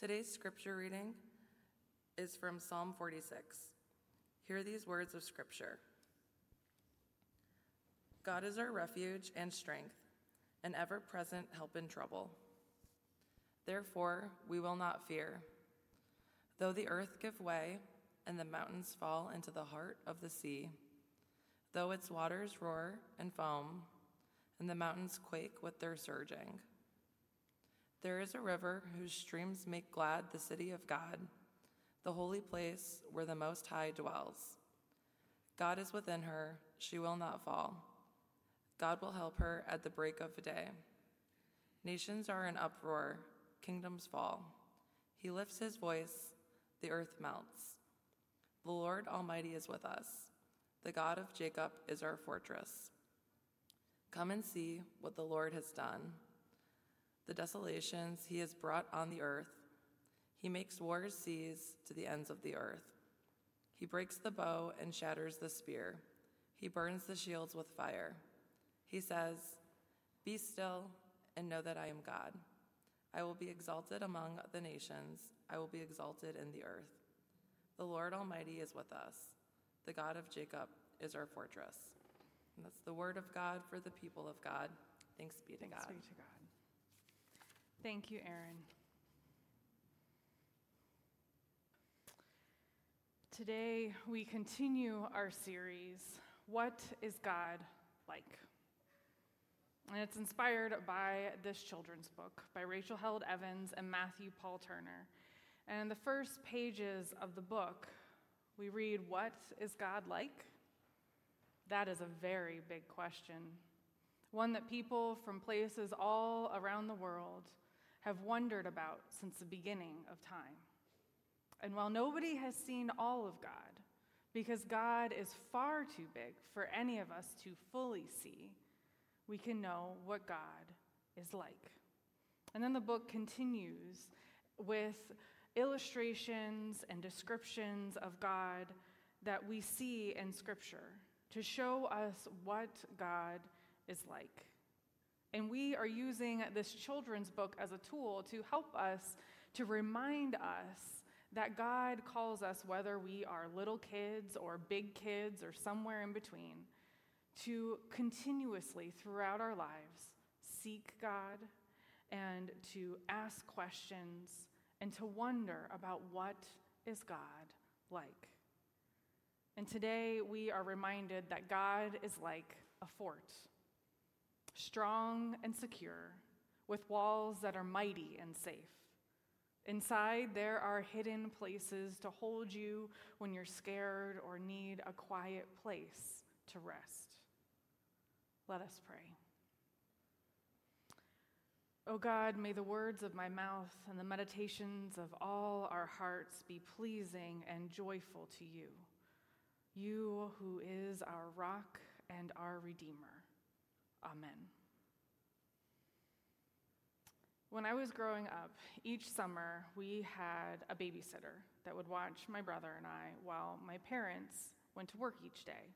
Today's scripture reading is from Psalm 46. Hear these words of scripture God is our refuge and strength, an ever present help in trouble. Therefore, we will not fear. Though the earth give way and the mountains fall into the heart of the sea, though its waters roar and foam, and the mountains quake with their surging. There is a river whose streams make glad the city of God, the holy place where the Most High dwells. God is within her, she will not fall. God will help her at the break of day. Nations are in uproar, kingdoms fall. He lifts his voice, the earth melts. The Lord Almighty is with us. The God of Jacob is our fortress. Come and see what the Lord has done, the desolations he has brought on the earth. He makes wars cease to the ends of the earth. He breaks the bow and shatters the spear. He burns the shields with fire. He says, Be still and know that I am God. I will be exalted among the nations, I will be exalted in the earth. The Lord Almighty is with us. The God of Jacob is our fortress. And that's the word of God for the people of God. Thanks be to Thanks God. be to God. Thank you, Aaron. Today, we continue our series, What is God Like? And it's inspired by this children's book by Rachel Held Evans and Matthew Paul Turner. And in the first pages of the book, we read, What is God like? That is a very big question, one that people from places all around the world have wondered about since the beginning of time. And while nobody has seen all of God, because God is far too big for any of us to fully see, we can know what God is like. And then the book continues with illustrations and descriptions of God that we see in Scripture to show us what God is like. And we are using this children's book as a tool to help us, to remind us that God calls us, whether we are little kids or big kids or somewhere in between, to continuously throughout our lives seek God and to ask questions and to wonder about what is God like. And today we are reminded that God is like a fort, strong and secure, with walls that are mighty and safe. Inside, there are hidden places to hold you when you're scared or need a quiet place to rest. Let us pray. O oh God, may the words of my mouth and the meditations of all our hearts be pleasing and joyful to you, you who is our rock and our Redeemer. Amen. When I was growing up, each summer we had a babysitter that would watch my brother and I while my parents went to work each day.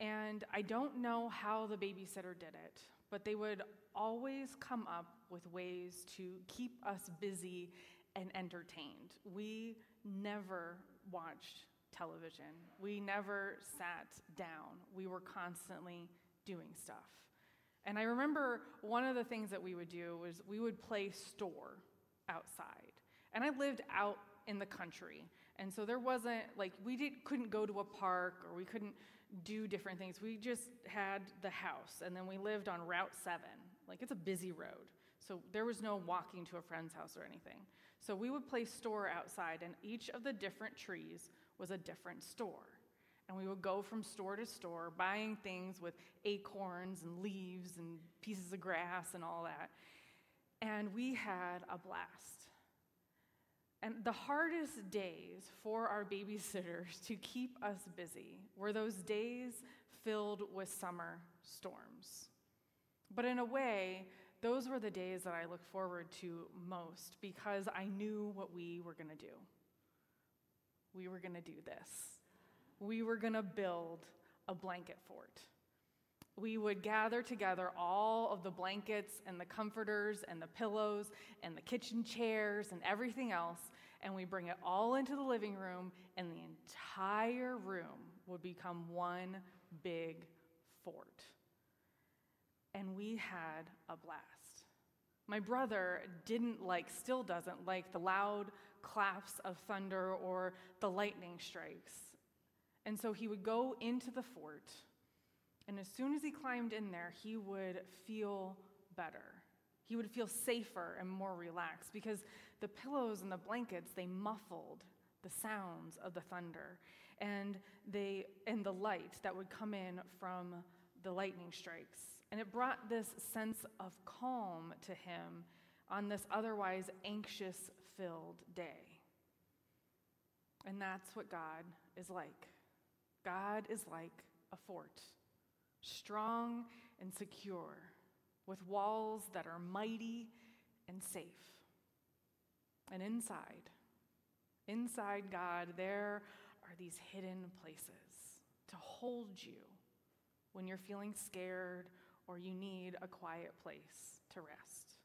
And I don't know how the babysitter did it, but they would always come up with ways to keep us busy and entertained. We never watched television, we never sat down. We were constantly doing stuff. And I remember one of the things that we would do was we would play store outside. And I lived out in the country. And so there wasn't like we did, couldn't go to a park or we couldn't do different things. We just had the house and then we lived on Route 7. Like it's a busy road. So there was no walking to a friend's house or anything. So we would play store outside and each of the different trees was a different store. And we would go from store to store buying things with acorns and leaves and pieces of grass and all that. And we had a blast. And the hardest days for our babysitters to keep us busy were those days filled with summer storms. But in a way, those were the days that I look forward to most because I knew what we were going to do. We were going to do this. We were going to build a blanket fort. we would gather together all of the blankets and the comforters and the pillows and the kitchen chairs and everything else, and we bring it all into the living room, and the entire room would become one big fort. And we had a blast. My brother didn't like, still doesn't like the loud claps of thunder or the lightning strikes. And so he would go into the fort, and as soon as he climbed in there, he would feel better. He would feel safer and more relaxed because the pillows and the blankets, they muffled the sounds of the thunder and they and the light that would come in from the lightning strikes. And it brought this sense of calm to him on this otherwise anxious filled day. And that's what God is like. God is like a fort, strong and secure, with walls that are mighty and safe. And inside, inside God, there are these hidden places to hold you when you're feeling scared or you need a quiet place to rest.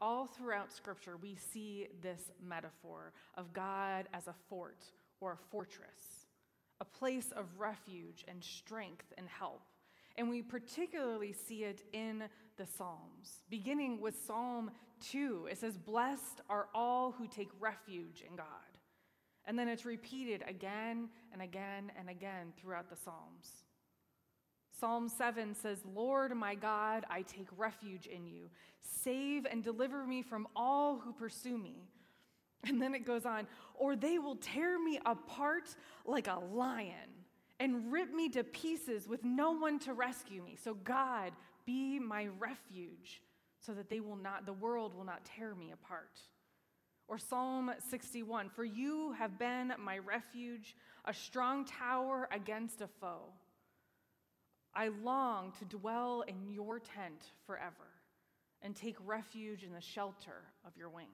All throughout Scripture, we see this metaphor of God as a fort or a fortress, a place of refuge and strength and help. And we particularly see it in the Psalms, beginning with Psalm 2. It says, Blessed are all who take refuge in God. And then it's repeated again and again and again throughout the Psalms. Psalm 7 says, Lord my God, I take refuge in you. Save and deliver me from all who pursue me. And then it goes on, or they will tear me apart like a lion and rip me to pieces with no one to rescue me. So, God, be my refuge so that they will not, the world will not tear me apart. Or Psalm 61 For you have been my refuge, a strong tower against a foe. I long to dwell in your tent forever and take refuge in the shelter of your wings.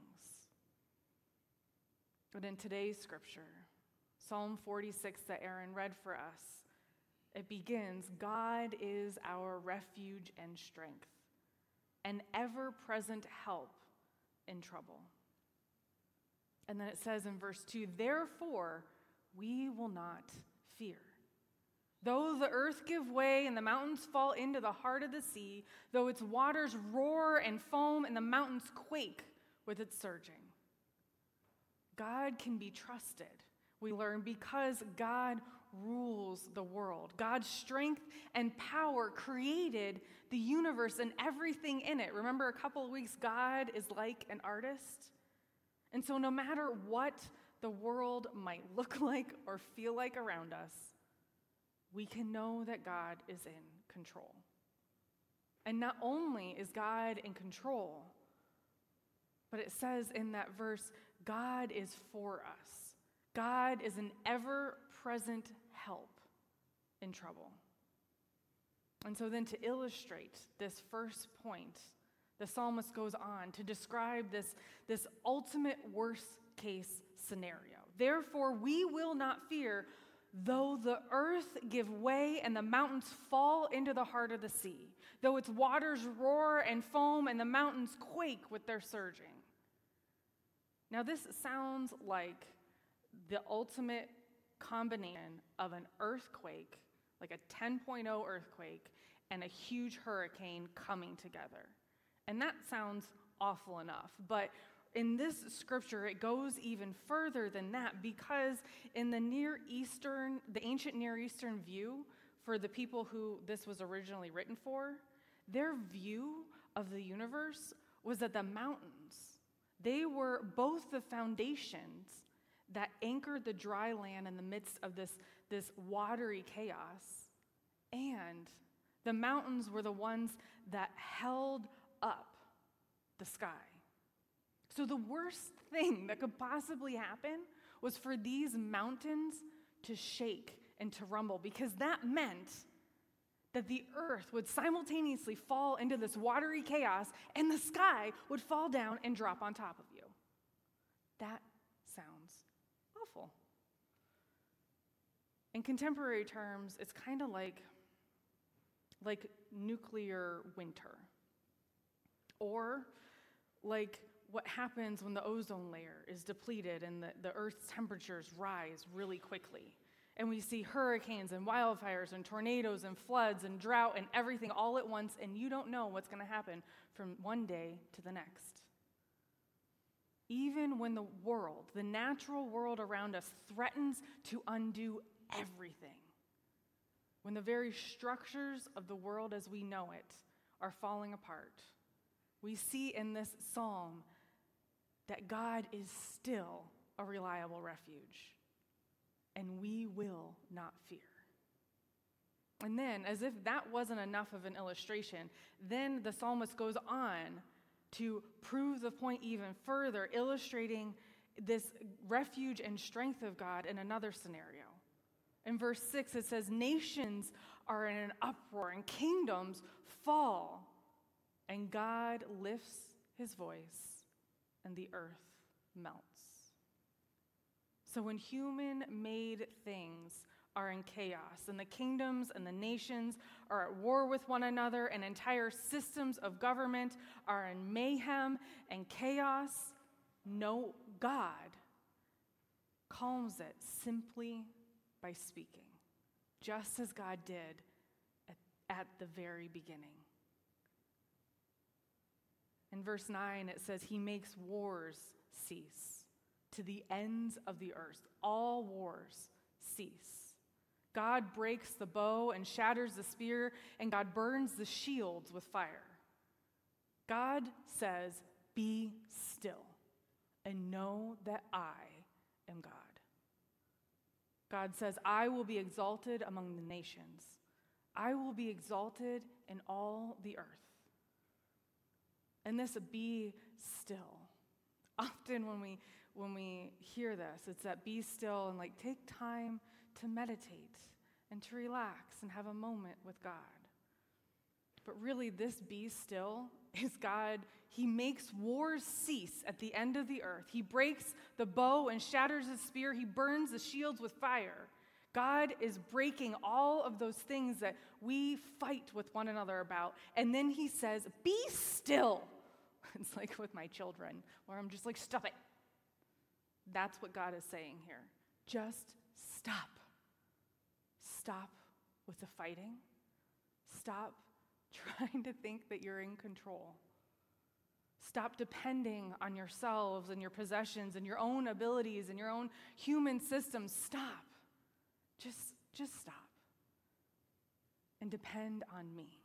But in today's scripture, Psalm 46 that Aaron read for us, it begins God is our refuge and strength, an ever present help in trouble. And then it says in verse 2 Therefore, we will not fear. Though the earth give way and the mountains fall into the heart of the sea, though its waters roar and foam and the mountains quake with its surging. God can be trusted, we learn, because God rules the world. God's strength and power created the universe and everything in it. Remember, a couple of weeks, God is like an artist. And so, no matter what the world might look like or feel like around us, we can know that God is in control. And not only is God in control, but it says in that verse, God is for us. God is an ever present help in trouble. And so, then to illustrate this first point, the psalmist goes on to describe this, this ultimate worst case scenario. Therefore, we will not fear, though the earth give way and the mountains fall into the heart of the sea, though its waters roar and foam and the mountains quake with their surging. Now, this sounds like the ultimate combination of an earthquake, like a 10.0 earthquake, and a huge hurricane coming together. And that sounds awful enough. But in this scripture, it goes even further than that because in the Near Eastern, the ancient Near Eastern view, for the people who this was originally written for, their view of the universe was that the mountains, they were both the foundations that anchored the dry land in the midst of this, this watery chaos, and the mountains were the ones that held up the sky. So, the worst thing that could possibly happen was for these mountains to shake and to rumble because that meant that the earth would simultaneously fall into this watery chaos and the sky would fall down and drop on top of you. That sounds awful. In contemporary terms, it's kind of like like nuclear winter, or like what happens when the ozone layer is depleted and the, the Earth's temperatures rise really quickly. And we see hurricanes and wildfires and tornadoes and floods and drought and everything all at once, and you don't know what's going to happen from one day to the next. Even when the world, the natural world around us, threatens to undo everything, when the very structures of the world as we know it are falling apart, we see in this psalm that God is still a reliable refuge, and we will not fear. And then, as if that wasn't enough of an illustration, then the psalmist goes on to prove the point even further, illustrating this refuge and strength of God in another scenario. In verse 6, it says, Nations are in an uproar and kingdoms fall, and God lifts his voice, and the earth melts. So when human made things are in chaos, and the kingdoms and the nations are at war with one another, and entire systems of government are in mayhem and chaos, no God calms it simply by speaking, just as God did at, at the very beginning. In verse 9, it says, He makes wars cease to the ends of the earth. All wars cease. God breaks the bow and shatters the spear, and God burns the shields with fire. God says, Be still and know that I am God. God says, I will be exalted among the nations, I will be exalted in all the earth. And this be still. Often when we when we hear this, it's that be still and like take time to meditate and to relax and have a moment with God. But really, this be still is God. He makes wars cease at the end of the earth. He breaks the bow and shatters the spear. He burns the shields with fire. God is breaking all of those things that we fight with one another about. And then he says, Be still. It's like with my children, where I'm just like, Stop it. That's what God is saying here. Just stop. Stop with the fighting. Stop trying to think that you're in control. Stop depending on yourselves and your possessions and your own abilities and your own human systems. Stop. Just, just stop. And depend on me.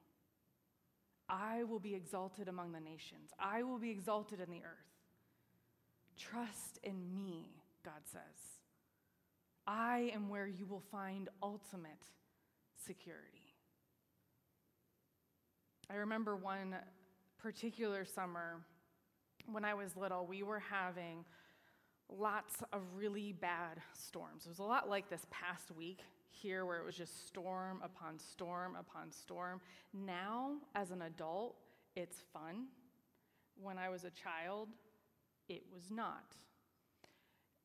I will be exalted among the nations, I will be exalted in the earth. Trust in me, God says. I am where you will find ultimate security. I remember one particular summer when I was little, we were having lots of really bad storms. It was a lot like this past week here, where it was just storm upon storm upon storm. Now, as an adult, it's fun. When I was a child, it was not.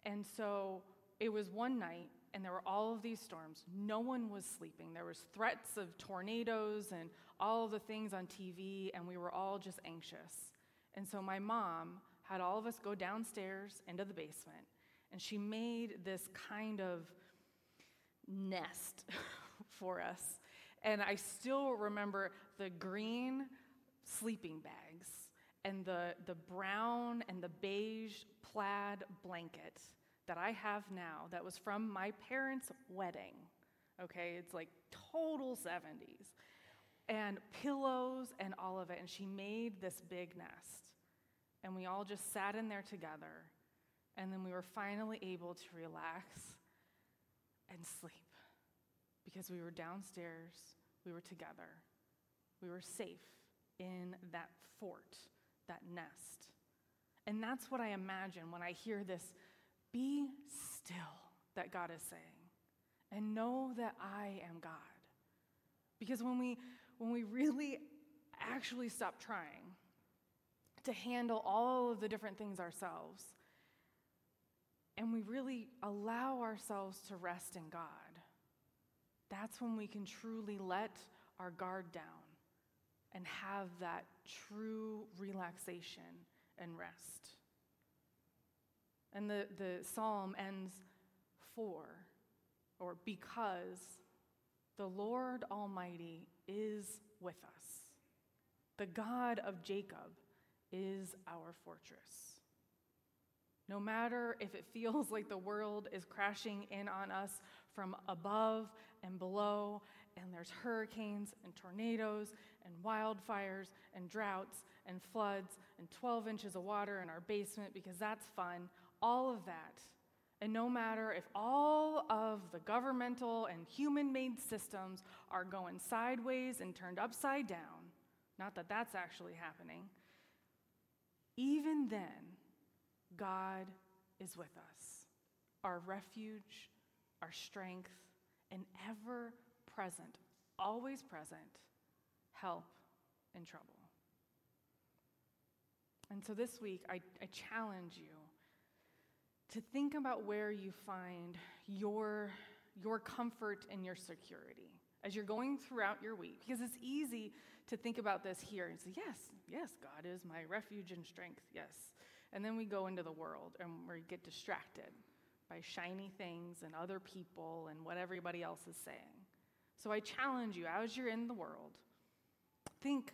And so it was one night and there were all of these storms. No one was sleeping. There was threats of tornadoes and all the things on TV and we were all just anxious. And so my mom had all of us go downstairs into the basement and she made this kind of nest for us. And I still remember the green sleeping bags and the, the brown and the beige plaid blanket that I have now that was from my parents' wedding. Okay, it's like total 70s. And pillows and all of it. And she made this big nest. And we all just sat in there together. And then we were finally able to relax and sleep because we were downstairs, we were together, we were safe in that fort, that nest. And that's what I imagine when I hear this be still that God is saying, and know that I am God. Because when we, when we really actually stop trying to handle all of the different things ourselves, and we really allow ourselves to rest in God, that's when we can truly let our guard down and have that true relaxation and rest. And the, the psalm ends for, or because the Lord Almighty is with us. The God of Jacob is our fortress. No matter if it feels like the world is crashing in on us from above and below, and there's hurricanes and tornadoes and wildfires and droughts and floods and 12 inches of water in our basement because that's fun, all of that. And no matter if all of the governmental and human made systems are going sideways and turned upside down, not that that's actually happening, even then, God is with us, our refuge, our strength, and ever present, always present help in trouble. And so this week, I, I challenge you to think about where you find your, your comfort and your security as you're going throughout your week. Because it's easy to think about this here and say, yes, yes, God is my refuge and strength, yes. And then we go into the world and we get distracted by shiny things and other people and what everybody else is saying. So I challenge you, as you're in the world, think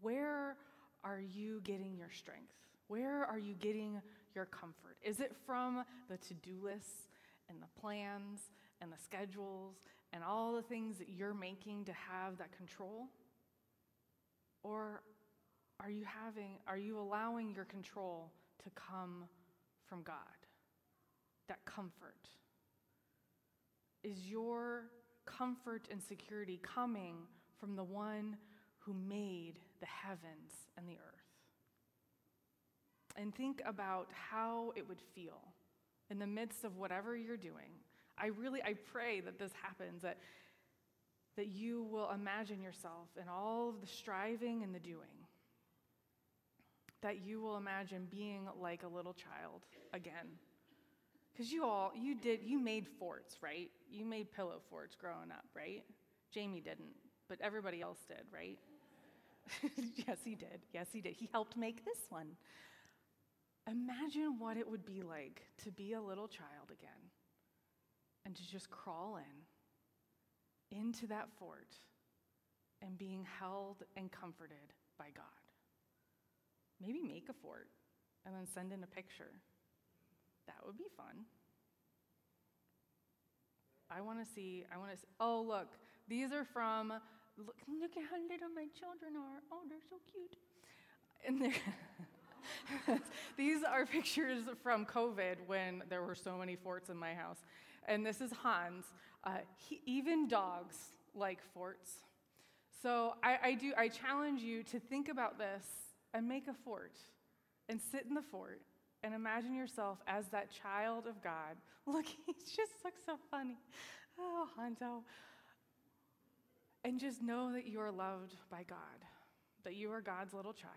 where are you getting your strength? Where are you getting your comfort? Is it from the to do lists and the plans and the schedules and all the things that you're making to have that control? Or are you having, are you allowing your control to come from God? That comfort. Is your comfort and security coming from the one who made the heavens and the earth? And think about how it would feel in the midst of whatever you're doing. I really, I pray that this happens, that, that you will imagine yourself in all of the striving and the doing that you will imagine being like a little child again. Because you all, you did, you made forts, right? You made pillow forts growing up, right? Jamie didn't, but everybody else did, right? yes, he did. Yes, he did. He helped make this one. Imagine what it would be like to be a little child again and to just crawl in into that fort and being held and comforted by God. Maybe make a fort and then send in a picture. That would be fun. I want to see, I want to oh, look, these are from, look, look at how little my children are. Oh, they're so cute. And they're, these are pictures from COVID when there were so many forts in my house. And this is Hans. Uh, he, even dogs like forts. So I, I do, I challenge you to think about this and make a fort and sit in the fort and imagine yourself as that child of God. Look, he just looks so funny. Oh, Hanto. And just know that you are loved by God, that you are God's little child,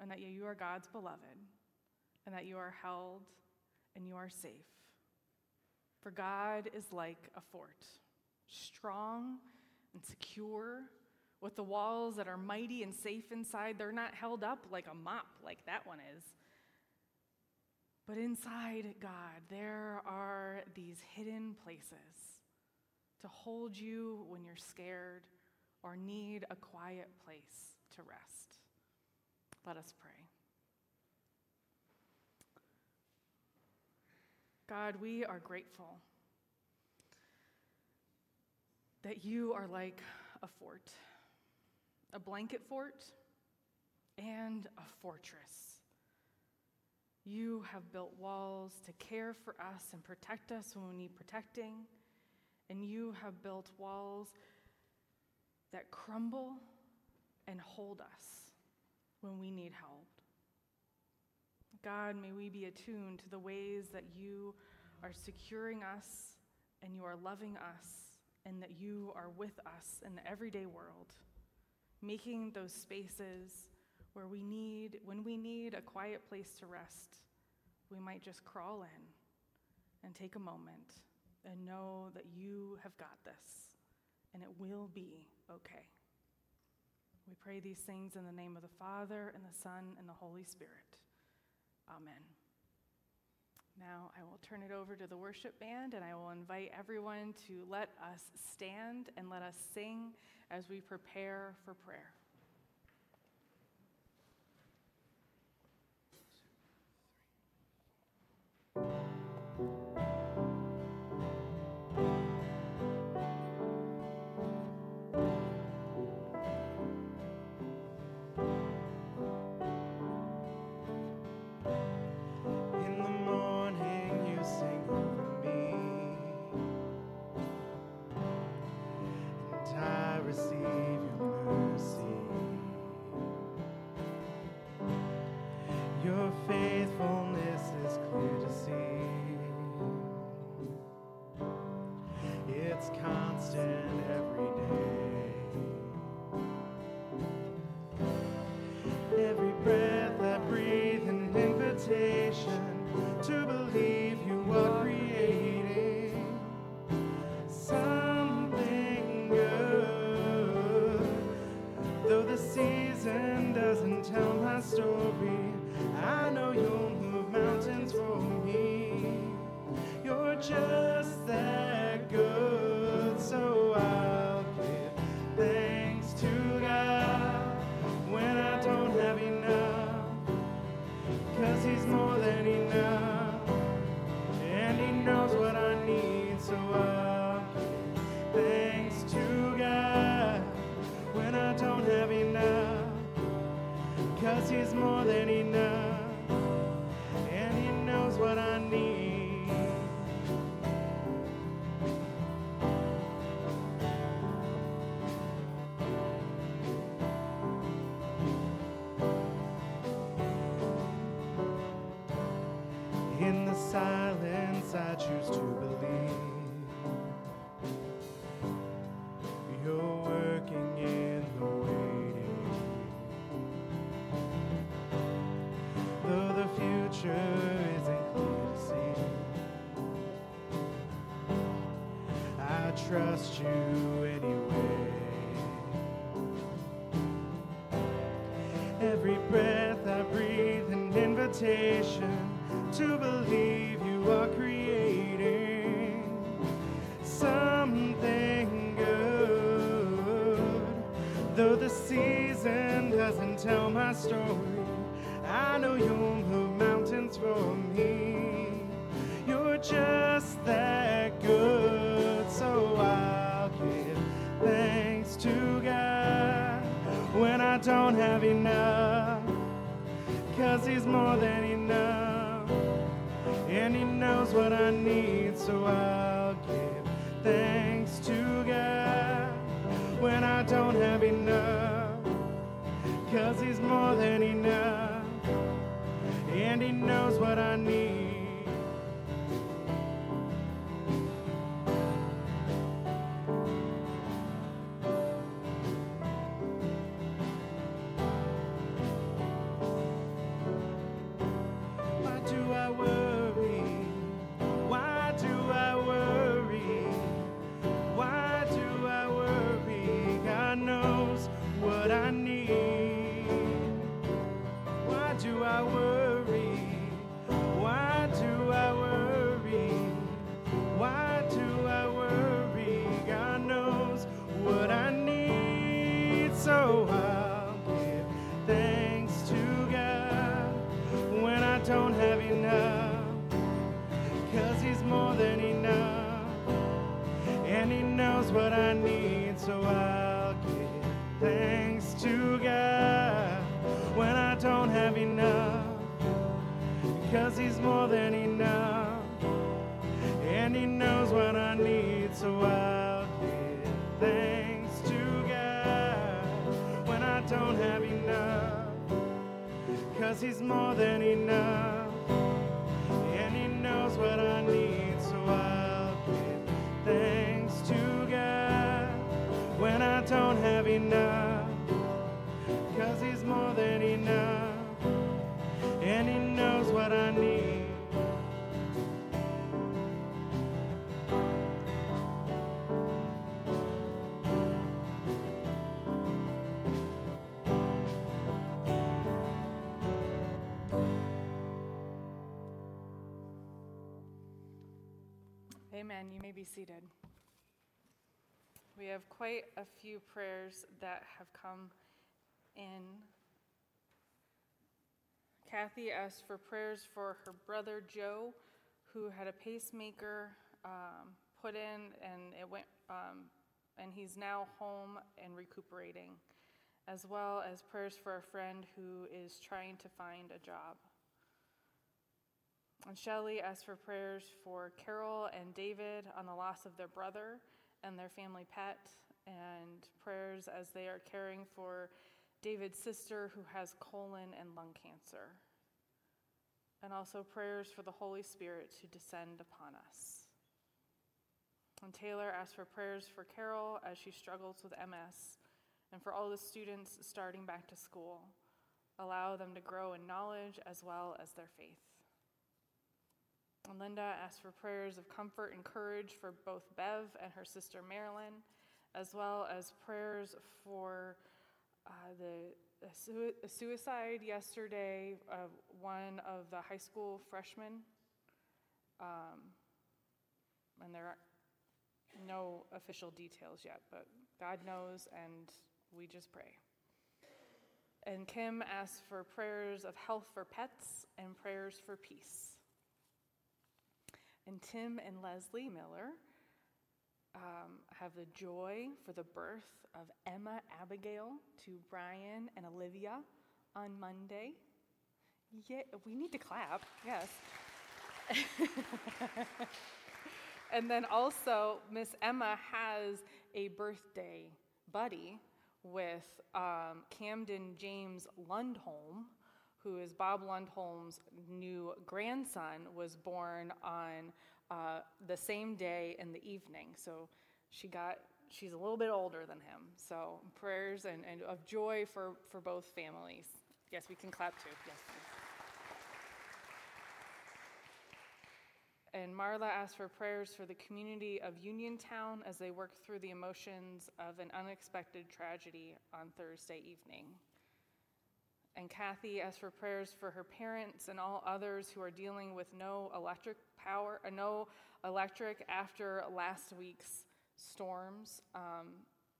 and that you are God's beloved, and that you are held and you are safe. For God is like a fort, strong and secure with the walls that are mighty and safe inside. They're not held up like a mop, like that one is. But inside God, there are these hidden places to hold you when you're scared or need a quiet place to rest. Let us pray. God, we are grateful that you are like a fort a blanket fort, and a fortress. You have built walls to care for us and protect us when we need protecting, and you have built walls that crumble and hold us when we need help. God, may we be attuned to the ways that you are securing us and you are loving us and that you are with us in the everyday world making those spaces where we need, when we need a quiet place to rest, we might just crawl in and take a moment and know that you have got this and it will be okay. We pray these things in the name of the Father, and the Son, and the Holy Spirit. Amen. Now I will turn it over to the worship band, and I will invite everyone to let us stand and let us sing as we prepare for prayer. Trust Every breath I breathe, an invitation to believe you are creating something good. Though the season doesn't tell my story, I know you'll move mountains for me. You're just that don't have enough. Cause He's more than enough, and He knows what I need, so I'll give thanks to God when I don't have enough. Cause He's more than enough, and He knows what I need. Be seated. We have quite a few prayers that have come in. Kathy asked for prayers for her brother Joe, who had a pacemaker um, put in, and it went, um, and he's now home and recuperating, as well as prayers for a friend who is trying to find a job. And Shelley asked for prayers for Carol and David on the loss of their brother and their family pet, and prayers as they are caring for David's sister who has colon and lung cancer. And also prayers for the Holy Spirit to descend upon us. And Taylor asked for prayers for Carol as she struggles with MS and for all the students starting back to school. Allow them to grow in knowledge as well as their faith. And Linda asked for prayers of comfort and courage for both Bev and her sister Marilyn, as well as prayers for uh, the su- suicide yesterday of one of the high school freshmen. Um, and there are no official details yet, but God knows, and we just pray. And Kim asked for prayers of health for pets and prayers for peace. And Tim and Leslie Miller um, have the joy for the birth of Emma Abigail to Brian and Olivia on Monday. Yeah, we need to clap, yes. and then also, Miss Emma has a birthday buddy with um, Camden James Lundholm who is Bob Lundholm's new grandson, was born on uh, the same day in the evening. So she got, she's a little bit older than him. So prayers and, and of joy for, for both families. Yes, we can clap too. Yes, please. And Marla asked for prayers for the community of Uniontown as they work through the emotions of an unexpected tragedy on Thursday evening. And Kathy asked for prayers for her parents and all others who are dealing with no electric power, uh, no electric after last week's storms. Um,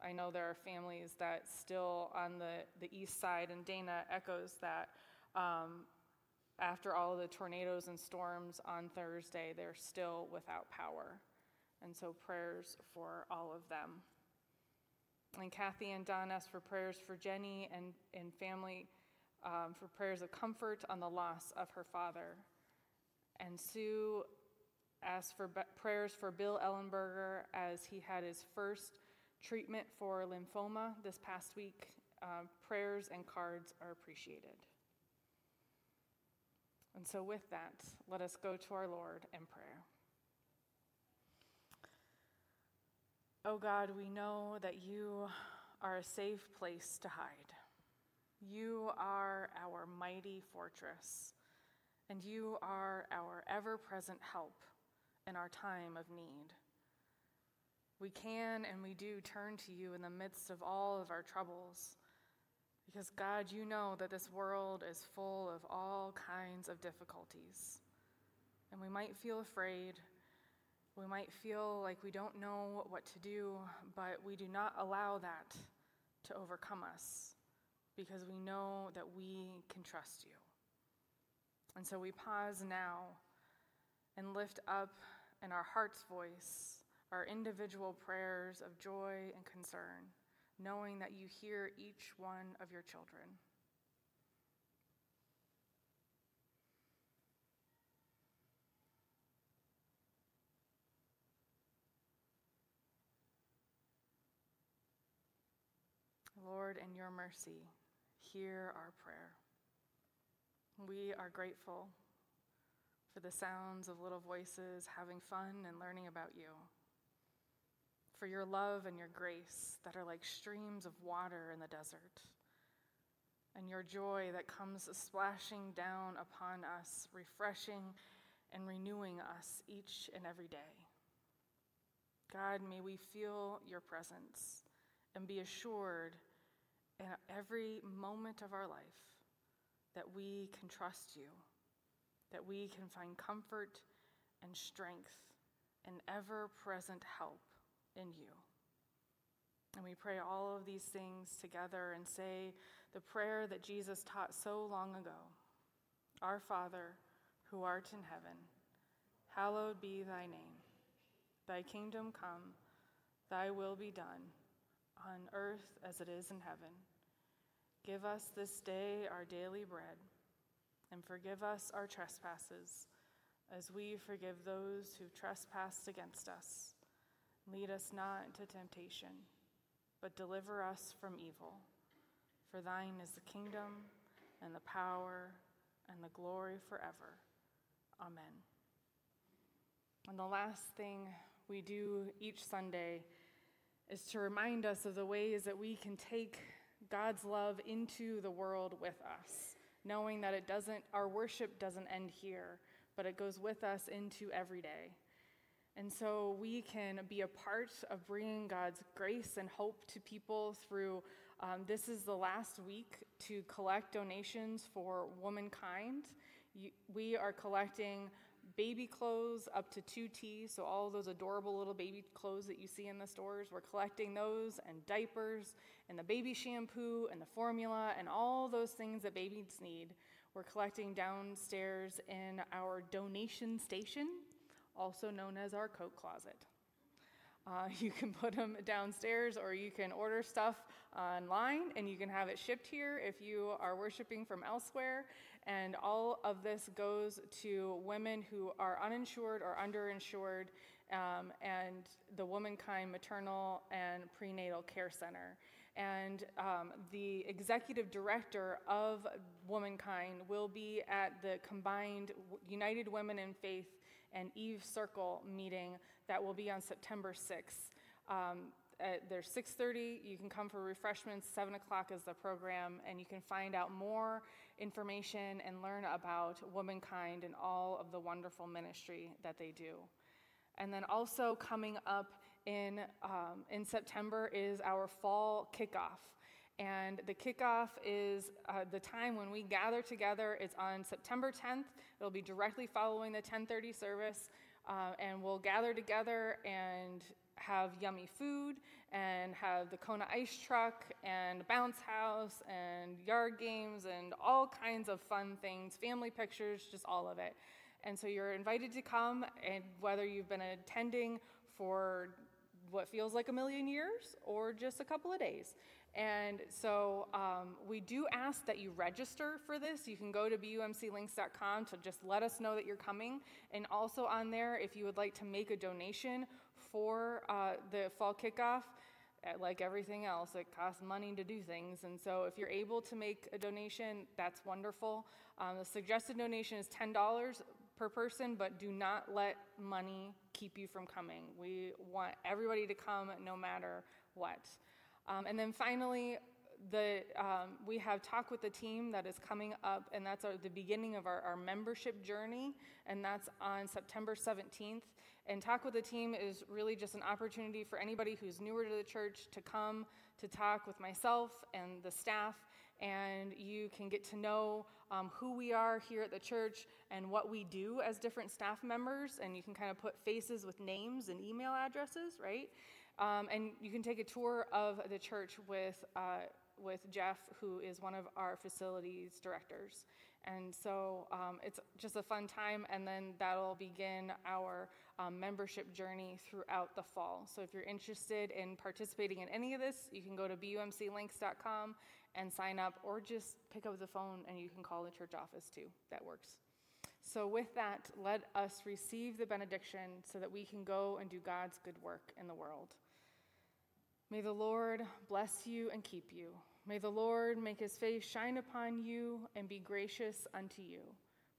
I know there are families that still on the, the east side, and Dana echoes that um, after all the tornadoes and storms on Thursday, they're still without power. And so prayers for all of them. And Kathy and Don asked for prayers for Jenny and, and family um, for prayers of comfort on the loss of her father. And Sue asked for prayers for Bill Ellenberger as he had his first treatment for lymphoma this past week. Uh, prayers and cards are appreciated. And so, with that, let us go to our Lord in prayer. Oh God, we know that you are a safe place to hide. You are our mighty fortress, and you are our ever present help in our time of need. We can and we do turn to you in the midst of all of our troubles. Because, God, you know that this world is full of all kinds of difficulties. And we might feel afraid. We might feel like we don't know what to do, but we do not allow that to overcome us because we know that we can trust you. And so we pause now and lift up in our heart's voice our individual prayers of joy and concern, knowing that you hear each one of your children. Lord, in your mercy, hear our prayer. We are grateful for the sounds of little voices having fun and learning about you, for your love and your grace that are like streams of water in the desert, and your joy that comes splashing down upon us, refreshing and renewing us each and every day. God, may we feel your presence and be assured in every moment of our life that we can trust you, that we can find comfort and strength and ever present help in you. And we pray all of these things together and say the prayer that Jesus taught so long ago Our Father, who art in heaven, hallowed be thy name. Thy kingdom come, thy will be done, on earth as it is in heaven. Give us this day our daily bread, and forgive us our trespasses, as we forgive those who trespass against us. Lead us not into temptation, but deliver us from evil. For thine is the kingdom, and the power, and the glory forever. Amen. And the last thing we do each Sunday is to remind us of the ways that we can take God's love into the world with us, knowing that it doesn't, our worship doesn't end here, but it goes with us into every day. And so we can be a part of bringing God's grace and hope to people through. Um, this is the last week to collect donations for Womankind. You, we are collecting baby clothes up to 2T, so all those adorable little baby clothes that you see in the stores, we're collecting those and diapers and the baby shampoo and the formula and all those things that babies need. We're collecting downstairs in our donation station, also known as our coat closet. Uh, you can put them downstairs or you can order stuff online and you can have it shipped here if you are worshiping from elsewhere. And all of this goes to women who are uninsured or underinsured um, and the Womankind Maternal and Prenatal Care Center. And um, the executive director of Womankind will be at the combined United Women in Faith and Eve Circle meeting that will be on September 6th. Um, there's 6.30 you can come for refreshments. 7 o'clock is the program and you can find out more information and learn about womankind and all of the wonderful ministry that they do. And then also coming up in, um, in september is our fall kickoff. And the kickoff is uh, the time when we gather together. It's on september 10th it'll be directly following the 1030 service uh, and we'll gather together and have yummy food and have the Kona ice truck and bounce house and yard games and all kinds of fun things, family pictures, just all of it. And so you're invited to come, and whether you've been attending for what feels like a million years or just a couple of days. And so um, we do ask that you register for this. You can go to bumclinks.com to just let us know that you're coming. And also on there, if you would like to make a donation for uh, the fall kickoff, eh, like everything else, it costs money to do things. And so if you're able to make a donation, that's wonderful. Um, the suggested donation is $10 per person, but do not let money keep you from coming. We want everybody to come no matter what. Um, and then finally, the, um, we have Talk with the Team that is coming up, and that's our, the beginning of our, our membership journey, and that's on September 17th. And Talk with the Team is really just an opportunity for anybody who's newer to the church to come to talk with myself and the staff, and you can get to know um, who we are here at the church and what we do as different staff members, and you can kind of put faces with names and email addresses, right? Um, and you can take a tour of the church with, uh, with Jeff, who is one of our facilities directors. And so um, it's just a fun time, and then that'll begin our um, membership journey throughout the fall. So if you're interested in participating in any of this, you can go to bumclinks.com and sign up, or just pick up the phone and you can call the church office too. That works. So, with that, let us receive the benediction so that we can go and do God's good work in the world. May the Lord bless you and keep you. May the Lord make his face shine upon you and be gracious unto you.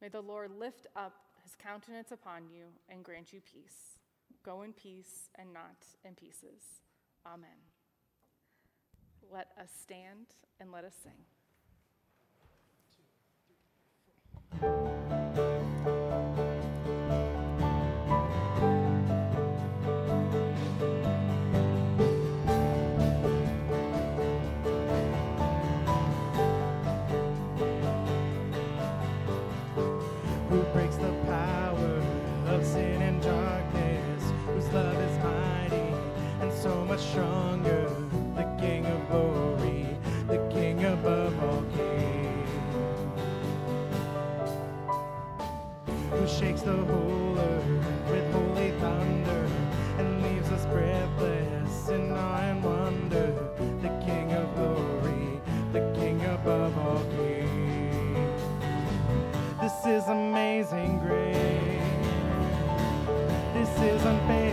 May the Lord lift up his countenance upon you and grant you peace. Go in peace and not in pieces. Amen. Let us stand and let us sing. so much stronger. The King of glory, the King above all kings, who shakes the whole earth with holy thunder and leaves us breathless in awe and wonder. The King of glory, the King above all kings. This is amazing grace. This is unfair.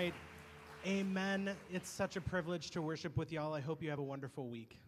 Right. Amen. It's such a privilege to worship with y'all. I hope you have a wonderful week.